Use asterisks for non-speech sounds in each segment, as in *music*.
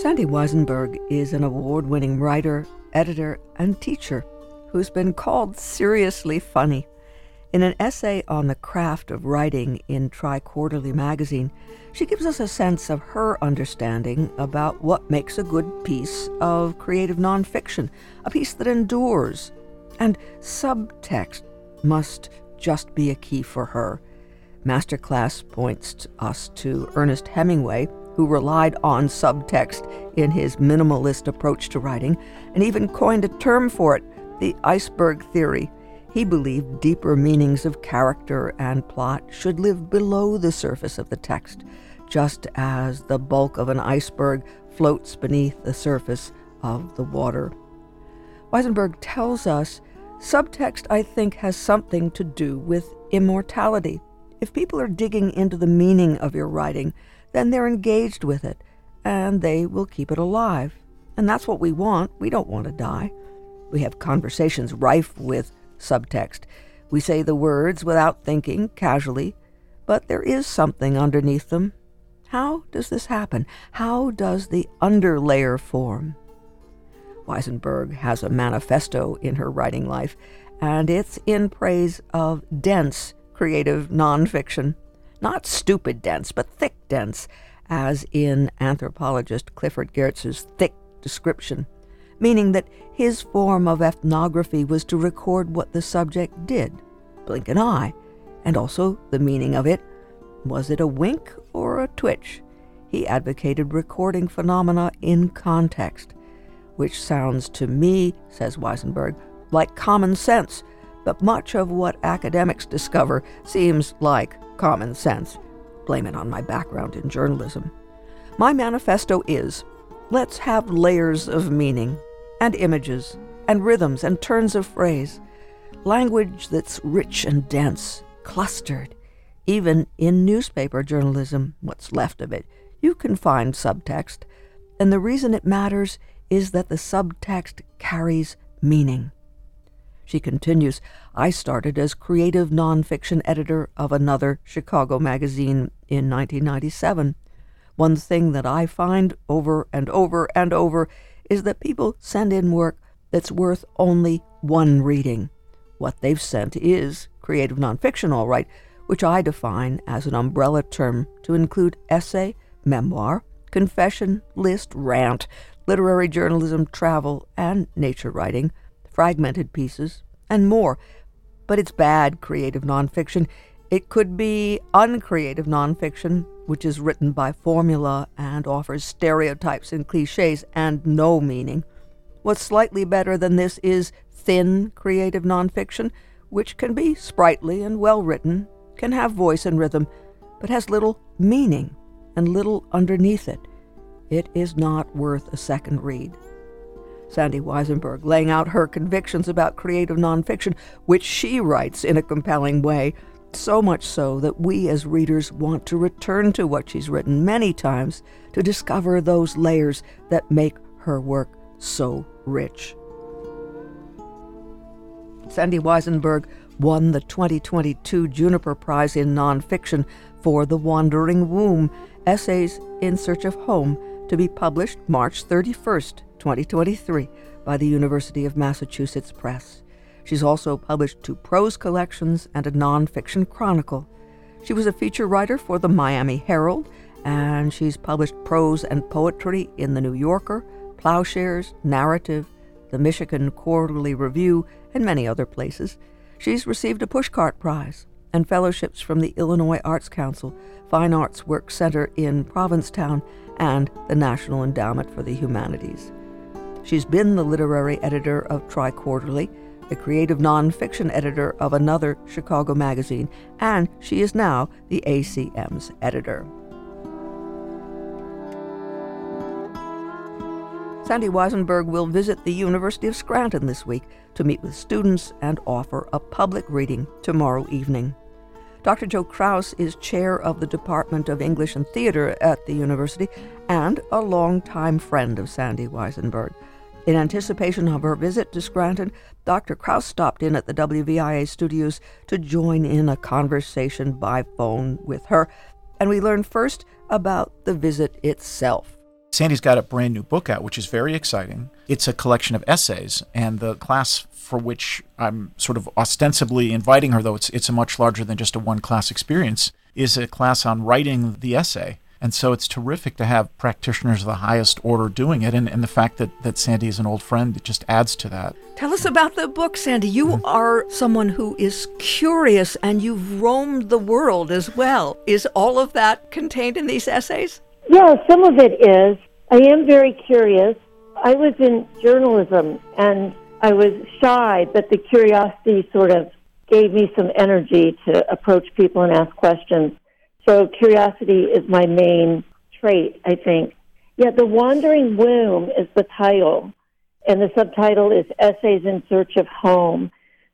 Sandi Wisenberg is an award winning writer, editor, and teacher who's been called seriously funny. In an essay on the craft of writing in TriQuarterly magazine, she gives us a sense of her understanding about what makes a good piece of creative nonfiction, a piece that endures. And subtext must just be a key for her. Masterclass points us to Ernest Hemingway, who relied on subtext in his minimalist approach to writing, and even coined a term for it the iceberg theory. He believed deeper meanings of character and plot should live below the surface of the text, just as the bulk of an iceberg floats beneath the surface of the water. Wisenberg tells us subtext, I think, has something to do with immortality. If people are digging into the meaning of your writing, then they're engaged with it, and they will keep it alive. And that's what we want. We don't want to die. We have conversations rife with subtext. We say the words without thinking, casually, but there is something underneath them. How does this happen? How does the underlayer form? Wisenberg has a manifesto in her writing life, and it's in praise of dense creative nonfiction. Not stupid dense, but thick dense, as in anthropologist Clifford Geertz's thick description meaning that his form of ethnography was to record what the subject did, blink an eye, and also the meaning of it. Was it a wink or a twitch? He advocated recording phenomena in context, which sounds to me, says Wisenberg, like common sense, but much of what academics discover seems like common sense. Blame it on my background in journalism. My manifesto is let's have layers of meaning and images, and rhythms and turns of phrase, language that's rich and dense, clustered. Even in newspaper journalism, what's left of it, you can find subtext, and the reason it matters is that the subtext carries meaning. She continues, I started as creative nonfiction editor of another Chicago magazine in 1997. One thing that I find over and over and over is that people send in work that's worth only one reading. What they've sent is creative nonfiction, all right, which I define as an umbrella term to include essay, memoir, confession, list, rant, literary journalism, travel, and nature writing, fragmented pieces, and more. But it's bad creative nonfiction. It could be uncreative nonfiction, which is written by formula and offers stereotypes and cliches and no meaning. What's slightly better than this is thin creative nonfiction, which can be sprightly and well written, can have voice and rhythm, but has little meaning and little underneath it. It is not worth a second read. Sandi Wisenberg laying out her convictions about creative nonfiction, which she writes in a compelling way, so much so that we as readers want to return to what she's written many times to discover those layers that make her work so rich. Sandi Wisenberg won the 2022 Juniper Prize in Nonfiction for The Wandering Womb Essays in Search of Home to be published March 31st, 2023, by the University of Massachusetts Press. She's also published two prose collections and a nonfiction chronicle. She was a feature writer for the Miami Herald, and she's published prose and poetry in The New Yorker, Ploughshares, Narrative, the Michigan Quarterly Review, and many other places. She's received a Pushcart Prize and fellowships from the Illinois Arts Council, Fine Arts Work Center in Provincetown, and the National Endowment for the Humanities. She's been the literary editor of TriQuarterly the creative nonfiction editor of another Chicago magazine, and she is now the ACM's editor. Sandi Wisenberg will visit the University of Scranton this week to meet with students and offer a public reading tomorrow evening. Dr. Joe Kraus is chair of the Department of English and Theater at the university and a longtime friend of Sandi Wisenberg. In anticipation of her visit to Scranton, Dr. Kraus stopped in at the WVIA studios to join in a conversation by phone with her, and we learned first about the visit itself. Sandi's got a brand new book out, which is very exciting. It's a collection of essays, and the class for which I'm sort of ostensibly inviting her, though it's it's a much larger than just a one class experience, is a class on writing the essay. And so it's terrific to have practitioners of the highest order doing it. And, and the fact that, that Sandi is an old friend, it just adds to that. Tell us about the book, Sandi. You mm-hmm. are someone who is curious and you've roamed the world as well. Is all of that contained in these essays? Yeah, some of it is. I am very curious. I was in journalism and I was shy, but the curiosity sort of gave me some energy to approach people and ask questions. So curiosity is my main trait, I think. Yeah, The Wandering Womb is the title, and the subtitle is Essays in Search of Home.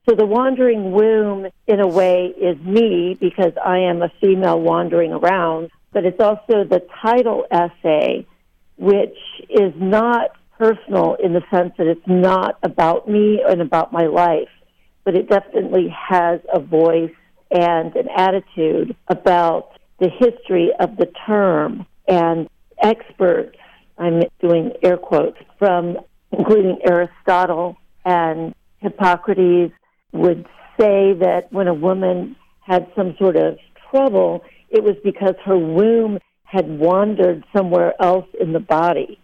So the wandering womb, in a way, is me because I am a female wandering around, but it's also the title essay, which is not personal in the sense that it's not about me and about my life, but it definitely has a voice and an attitude about the history of the term. And experts, I'm doing air quotes, from including Aristotle and Hippocrates, would say that when a woman had some sort of trouble, it was because her womb had wandered somewhere else in the body.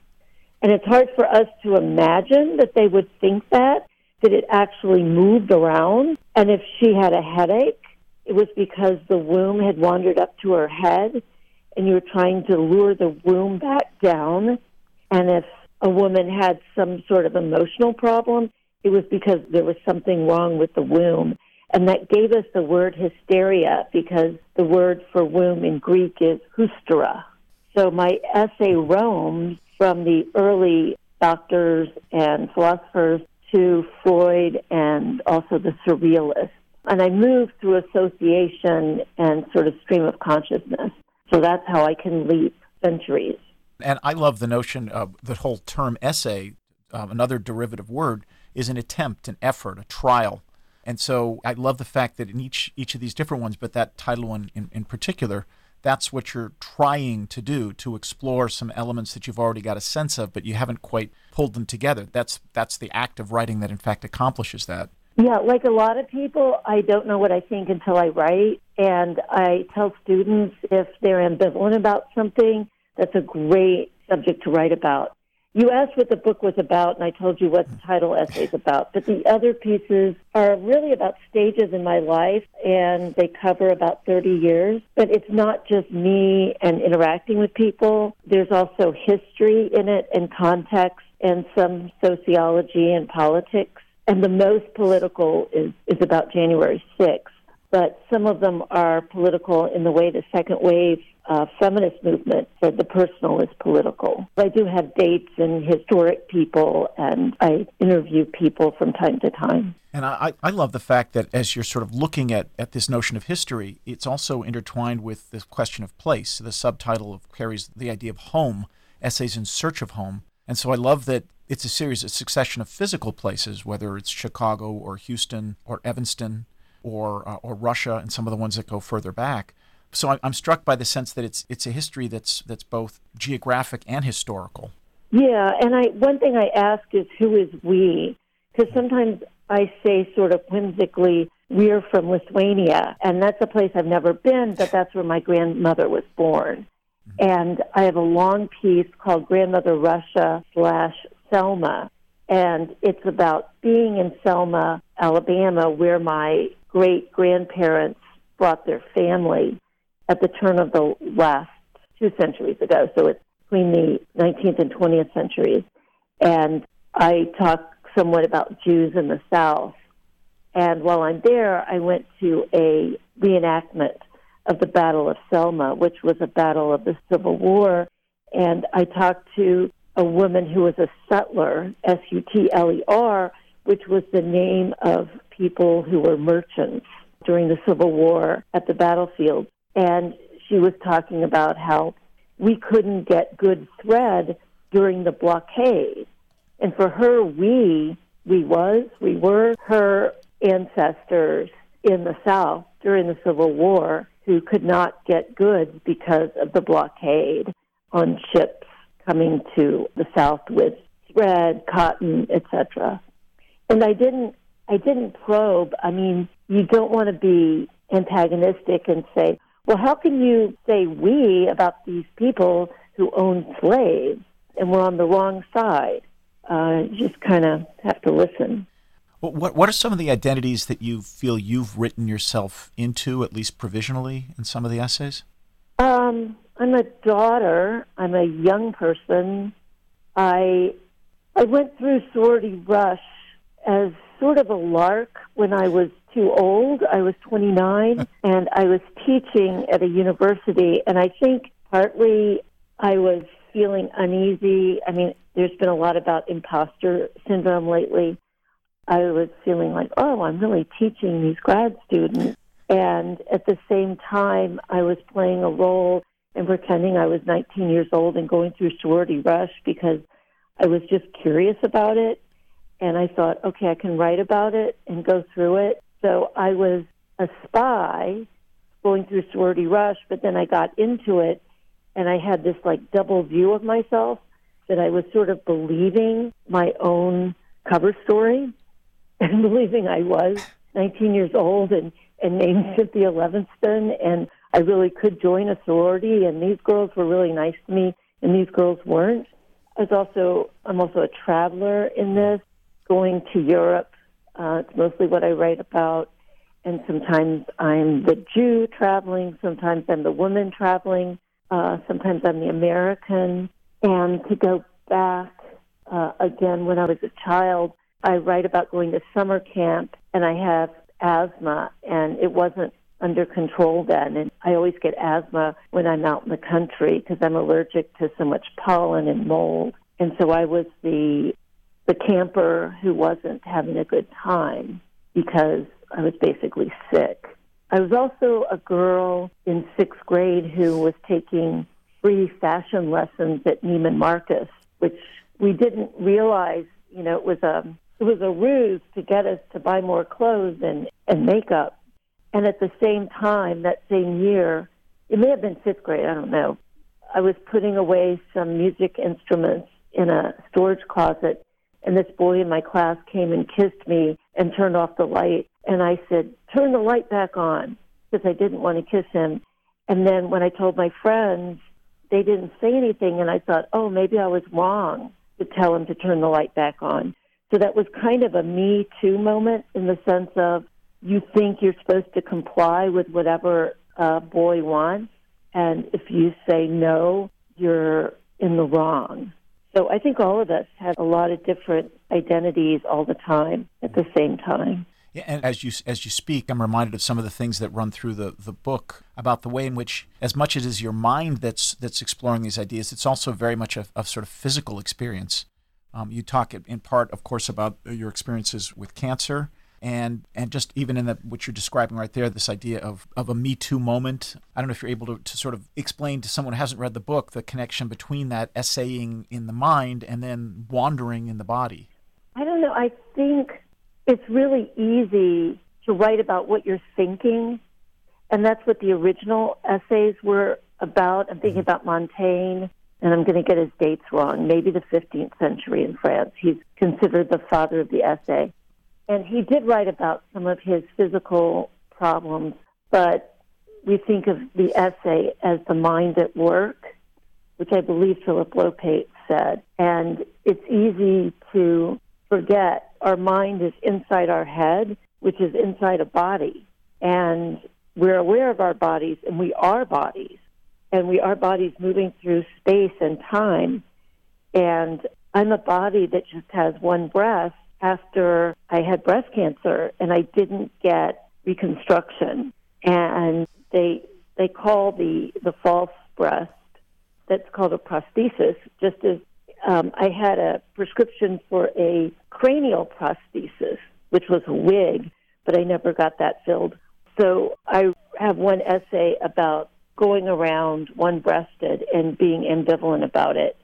And it's hard for us to imagine that they would think that, that it actually moved around. And if she had a headache, it was because the womb had wandered up to her head and you were trying to lure the womb back down. And if a woman had some sort of emotional problem, it was because there was something wrong with the womb. And that gave us the word hysteria because the word for womb in Greek is hystera. So my essay roams from the early doctors and philosophers to Freud and also the surrealists. And I move through association and sort of stream of consciousness. So that's how I can leap centuries. And I love the notion of the whole term essay, um, another derivative word, is an attempt, an effort, a trial. And so I love the fact that in each each of these different ones, but that title one in, in particular, that's what you're trying to do to explore some elements that you've already got a sense of, but you haven't quite pulled them together. That's that's the act of writing that in fact accomplishes that. Yeah, like a lot of people, I don't know what I think until I write. And I tell students if they're ambivalent about something, that's a great subject to write about. You asked what the book was about, and I told you what the title essay is about. But the other pieces are really about stages in my life, and they cover about 30 years. But it's not just me and interacting with people, there's also history in it, and context, and some sociology and politics and the most political is, is about January 6th. But some of them are political in the way the second wave uh, feminist movement said the personal is political. I do have dates and historic people, and I interview people from time to time. And I, I love the fact that as you're sort of looking at, at this notion of history, it's also intertwined with the question of place. The subtitle of carries the idea of home, essays in search of home. And so I love that it's a series, a succession of physical places, whether it's Chicago or Houston or Evanston or uh, or Russia, and some of the ones that go further back. So I'm struck by the sense that it's it's a history that's that's both geographic and historical. Yeah, and I one thing I ask is who is we? Because sometimes I say sort of whimsically, we're from Lithuania, and that's a place I've never been, but that's where my grandmother was born. Mm-hmm. And I have a long piece called Grandmother Russia slash Selma, and it's about being in Selma, Alabama, where my great grandparents brought their family at the turn of the last two centuries ago. So it's between the 19th and 20th centuries. And I talk somewhat about Jews in the South. And while I'm there, I went to a reenactment of the Battle of Selma, which was a battle of the Civil War. And I talked to a woman who was a sutler, S U T L E R, which was the name of people who were merchants during the Civil War at the battlefield. And she was talking about how we couldn't get good thread during the blockade. And for her, we, we was, we were her ancestors in the South during the Civil War who could not get goods because of the blockade on ships coming to the South with thread, cotton, etc. And I didn't I didn't probe. I mean, you don't want to be antagonistic and say, well, how can you say we about these people who own slaves and we're on the wrong side? Uh, you just kind of have to listen. What what are some of the identities that you feel you've written yourself into, at least provisionally, in some of the essays? Um, I'm a daughter. I'm a young person. I I went through sorority rush as sort of a lark when I was too old. I was 29 *laughs* and I was teaching at a university, and I think partly I was feeling uneasy. I mean, there's been a lot about imposter syndrome lately. I was feeling like, oh, I'm really teaching these grad students. And at the same time, I was playing a role and pretending I was 19 years old and going through sorority rush because I was just curious about it. And I thought, okay, I can write about it and go through it. So I was a spy going through sorority rush, but then I got into it and I had this like double view of myself that I was sort of believing my own cover story *laughs* and believing I was 19 years old and, and named Cynthia Levinston and I really could join a sorority and these girls were really nice to me and these girls weren't. I was also I'm also a traveler in this, going to Europe. Uh, it's mostly what I write about. And sometimes I'm the Jew traveling, sometimes I'm the woman traveling, uh, sometimes I'm the American. And to go back uh, again, when I was a child, I write about going to summer camp and I have asthma and it wasn't under control then. And I always get asthma when I'm out in the country because I'm allergic to so much pollen and mold. And so I was the the camper who wasn't having a good time because I was basically sick. I was also a girl in sixth grade who was taking free fashion lessons at Neiman Marcus, which we didn't realize, you know, it was a it was a ruse to get us to buy more clothes and, and makeup. And at the same time, that same year, it may have been fifth grade, I don't know, I was putting away some music instruments in a storage closet, and this boy in my class came and kissed me and turned off the light. And I said, Turn the light back on, because I didn't want to kiss him. And then when I told my friends, they didn't say anything, and I thought, oh, maybe I was wrong to tell him to turn the light back on. So that was kind of a me too moment in the sense of you think you're supposed to comply with whatever a boy wants, and if you say no, you're in the wrong. So I think all of us have a lot of different identities all the time at the same time. Yeah, and as you as you speak, I'm reminded of some of the things that run through the, the book about the way in which, as much as it is your mind that's that's exploring these ideas, it's also very much a, a sort of physical experience. Um, you talk in part, of course, about your experiences with cancer, and and just even in the, what you're describing right there, this idea of, of a Me Too moment. I don't know if you're able to, to sort of explain to someone who hasn't read the book the connection between that essaying in the mind and then wandering in the body. I don't know. I think it's really easy to write about what you're thinking, and that's what the original essays were about. I'm thinking mm-hmm. about Montaigne and I'm going to get his dates wrong, maybe the 15th century in France. He's considered the father of the essay. And he did write about some of his physical problems, but we think of the essay as the mind at work, which I believe Philip Lopate said. And it's easy to forget our mind is inside our head, which is inside a body. And we're aware of our bodies, and we are bodies and we are bodies moving through space and time. And I'm a body that just has one breast after I had breast cancer and I didn't get reconstruction. And they they call the the false breast that's called a prosthesis, just as um, I had a prescription for a cranial prosthesis, which was a wig, but I never got that filled. So I have one essay about going around one breasted and being ambivalent about it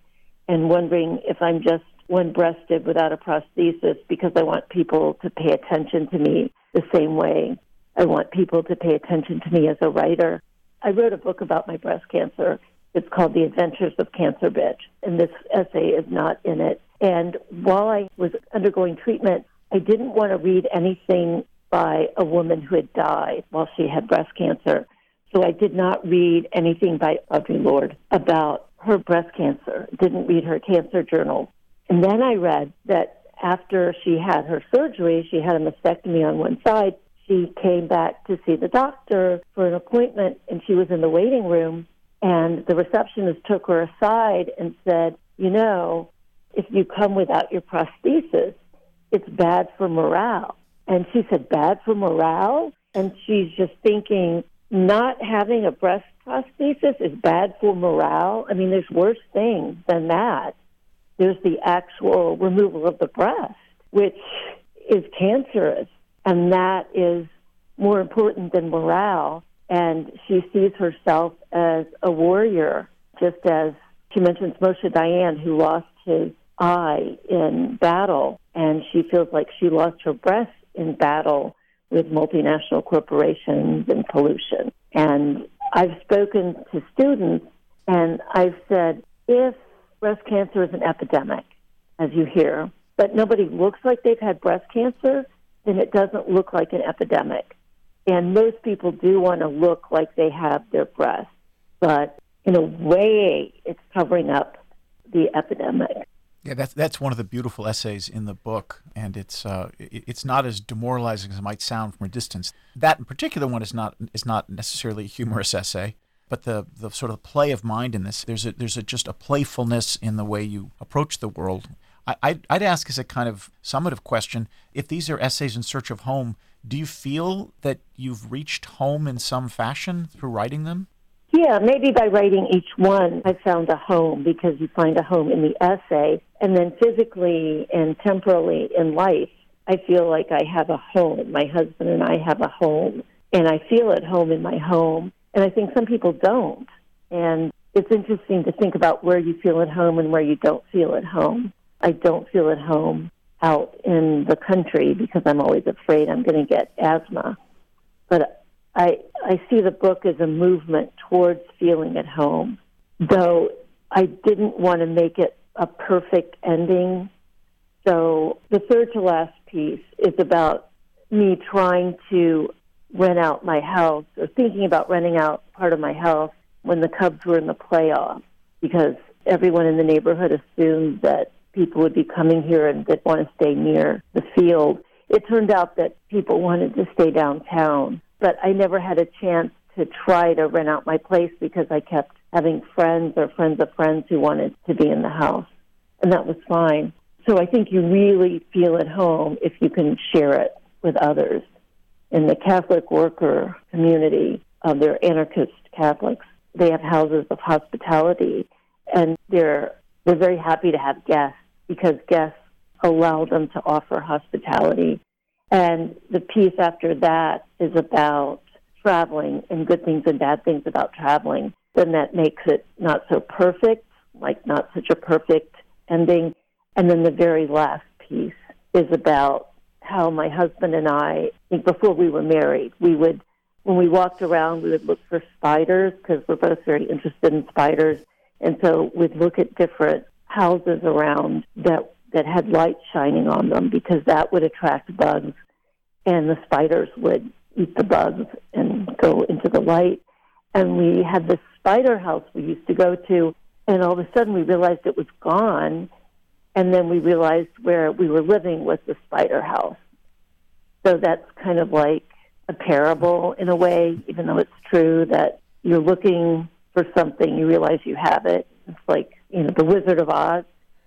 and wondering if I'm just one breasted without a prosthesis because I want people to pay attention to me the same way I want people to pay attention to me as a writer. I wrote a book about my breast cancer It's called The Adventures of Cancer Bitch, and this essay is not in it. And while I was undergoing treatment, I didn't want to read anything by a woman who had died while she had breast cancer. So I did not read anything by Audre Lorde about her breast cancer, didn't read her cancer journal. And then I read that after she had her surgery, she had a mastectomy on one side. She came back to see the doctor for an appointment, and she was in the waiting room. And the receptionist took her aside and said, You know, if you come without your prosthesis, it's bad for morale. And she said, Bad for morale? And she's just thinking, not having a breast prosthesis is bad for morale. I mean, there's worse things than that. There's the actual removal of the breast, which is cancerous, and that is more important than morale. And she sees herself as a warrior, just as she mentions Moshe Dayan, who lost his eye in battle, and she feels like she lost her breast in battle with multinational corporations and pollution. And I've spoken to students and I've said, if breast cancer is an epidemic, as you hear, but nobody looks like they've had breast cancer, then it doesn't look like an epidemic. And most people do want to look like they have their breast, but in a way, it's covering up the epidemic. Yeah, that's that's one of the beautiful essays in the book, and it's uh, it's not as demoralizing as it might sound from a distance. That in particular one is not is not necessarily a humorous essay, but the the sort of play of mind in this there's a there's a, just a playfulness in the way you approach the world. I, I'd, I'd ask as a kind of summative question: if these are essays in search of home, do you feel that you've reached home in some fashion through writing them? Yeah, maybe by writing each one, I found a home because you find a home in the essay. And then physically and temporally in life, I feel like I have a home. My husband and I have a home, and I feel at home in my home. And I think some people don't. And it's interesting to think about where you feel at home and where you don't feel at home. I don't feel at home out in the country because I'm always afraid I'm going to get asthma. But I I see the book as a movement towards feeling at home, though I didn't want to make it a perfect ending. So the third to last piece is about me trying to rent out my house or thinking about renting out part of my house when the Cubs were in the playoffs because everyone in the neighborhood assumed that people would be coming here and they'd want to stay near the field. It turned out that people wanted to stay downtown but I never had a chance to try to rent out my place because I kept having friends or friends of friends who wanted to be in the house, and that was fine. So I think you really feel at home if you can share it with others. In the Catholic worker community, uh, they're anarchist Catholics. They have houses of hospitality, and they're they're very happy to have guests because guests allow them to offer hospitality and the piece after that is about traveling and good things and bad things about traveling. Then that makes it not so perfect, like not such a perfect ending. And then the very last piece is about how my husband and I, think before we were married, we would, when we walked around, we would look for spiders because we're both very interested in spiders. And so we'd look at different houses around that that had light shining on them because that would attract bugs and the spiders would eat the bugs and go into the light. And we had this spider house we used to go to, and all of a sudden we realized it was gone. And then we realized where we were living was the spider house. So that's kind of like a parable in a way, even though it's true that you're looking for something, you realize you have it. It's like, you know, the Wizard of Oz.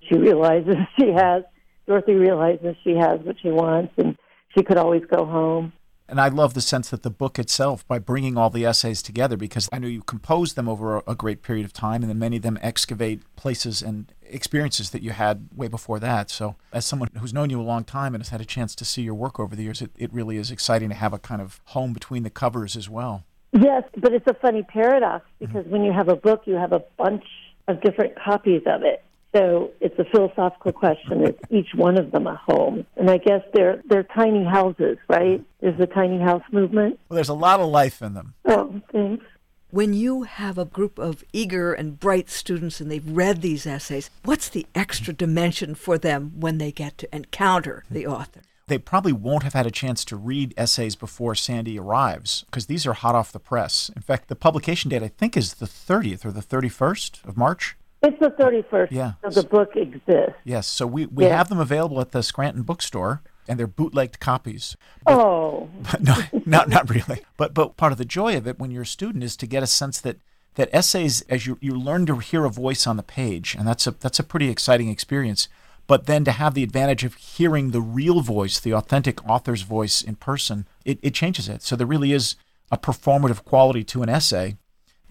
She realizes *laughs* she has, Dorothy realizes she has what she wants, and she could always go home. And I love the sense that the book itself, by bringing all the essays together, because I know you composed them over a, great period of time, and then many of them excavate places and experiences that you had way before that. So, as someone who's known you a long time and has had a chance to see your work over the years, it, it really is exciting to have a kind of home between the covers as well. Yes, but it's a funny paradox because mm-hmm. when you have a book, you have a bunch of different copies of it. So it's a philosophical question: Is each one of them a home? And I guess they're they're tiny houses, right? There's the tiny house movement. Well, there's a lot of life in them. Oh, thanks. When you have a group of eager and bright students and they've read these essays, what's the extra dimension for them when they get to encounter the author? They probably won't have had a chance to read essays before Sandi arrives because these are hot off the press. In fact, the publication date I think is the 30th or the 31st of March. It's the 31st. Yeah. So the book exists. Yes, so we, we Yeah. have them available at the Scranton bookstore and they're bootlegged copies. Oh, *laughs* But no, not not really. But but part of the joy of it when you're a student is to get a sense that that essays as you you learn to hear a voice on the page, and that's a that's a pretty exciting experience. But then to have the advantage of hearing the real voice, the authentic author's voice in person, it, it changes it. So there really is a performative quality to an essay,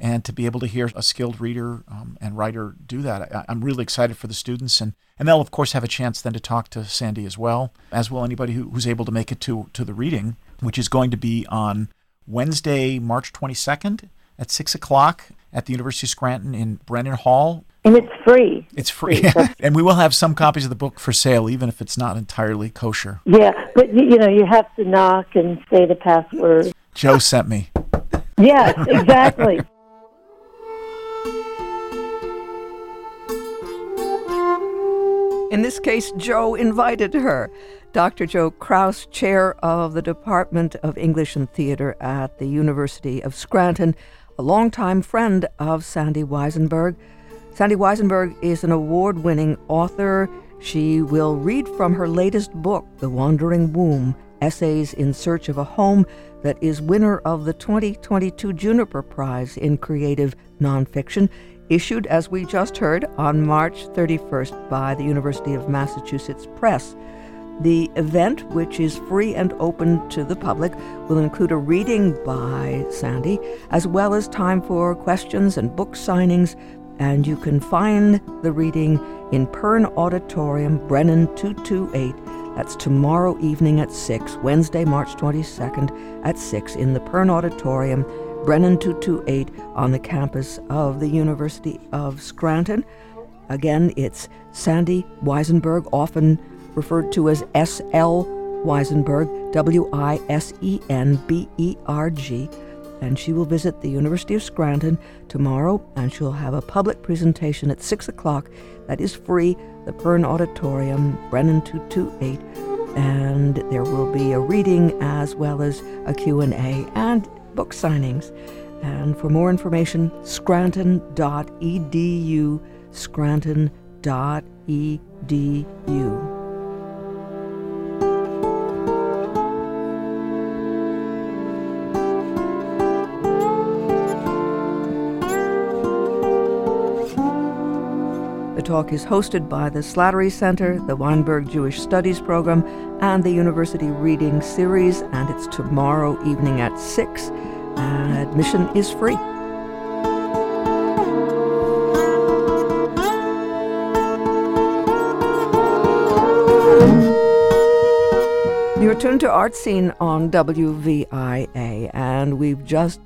and to be able to hear a skilled reader um, and writer do that, I, I'm really excited for the students, and and they'll of course have a chance then to talk to Sandi as well, as will anybody who, who's able to make it to to the reading, which is going to be on Wednesday, March 22nd at six o'clock at the University of Scranton in Brennan Hall. and it's free. It's free, *laughs* and we will have some copies of the book for sale, even if it's not entirely kosher. Yeah, but you you know, you have to knock and say the password. Joe sent me. Yes, exactly. *laughs* In this case, Joe invited her. Dr. Joe Kraus, chair of the Department of English and Theater at the University of Scranton, a longtime friend of Sandi Wisenberg. Sandi Wisenberg is an award winning author. She will read from her latest book, The Wandering Womb Essays in Search of a Home, that is winner of the 2022 Juniper Prize in Creative Nonfiction issued, as we just heard, on March 31st by the University of Massachusetts Press. The event, which is free and open to the public, will include a reading by Sandi, as well as time for questions and book signings. And you can find the reading in Pern Auditorium, Brennan 228. That's tomorrow evening at 6, Wednesday, March 22nd at 6 in the Pern Auditorium, Brennan 228 on the campus of the University of Scranton. Again, it's Sandi Wisenberg, often referred to as S.L. Wisenberg, W I S E N B E R G. And she will visit the University of Scranton tomorrow, and she'll have a public presentation at 6 o'clock that is free, the Pern Auditorium, Brennan 228. And there will be a reading as well as a Q&A and book signings. And for more information, scranton.edu, scranton.edu. The talk is hosted by the Slattery Center, the Weinberg Jewish Studies Program, and the University Reading Series, and it's tomorrow evening at 6. Admission is free. You're tuned to Art Scene on WVIA, and we've just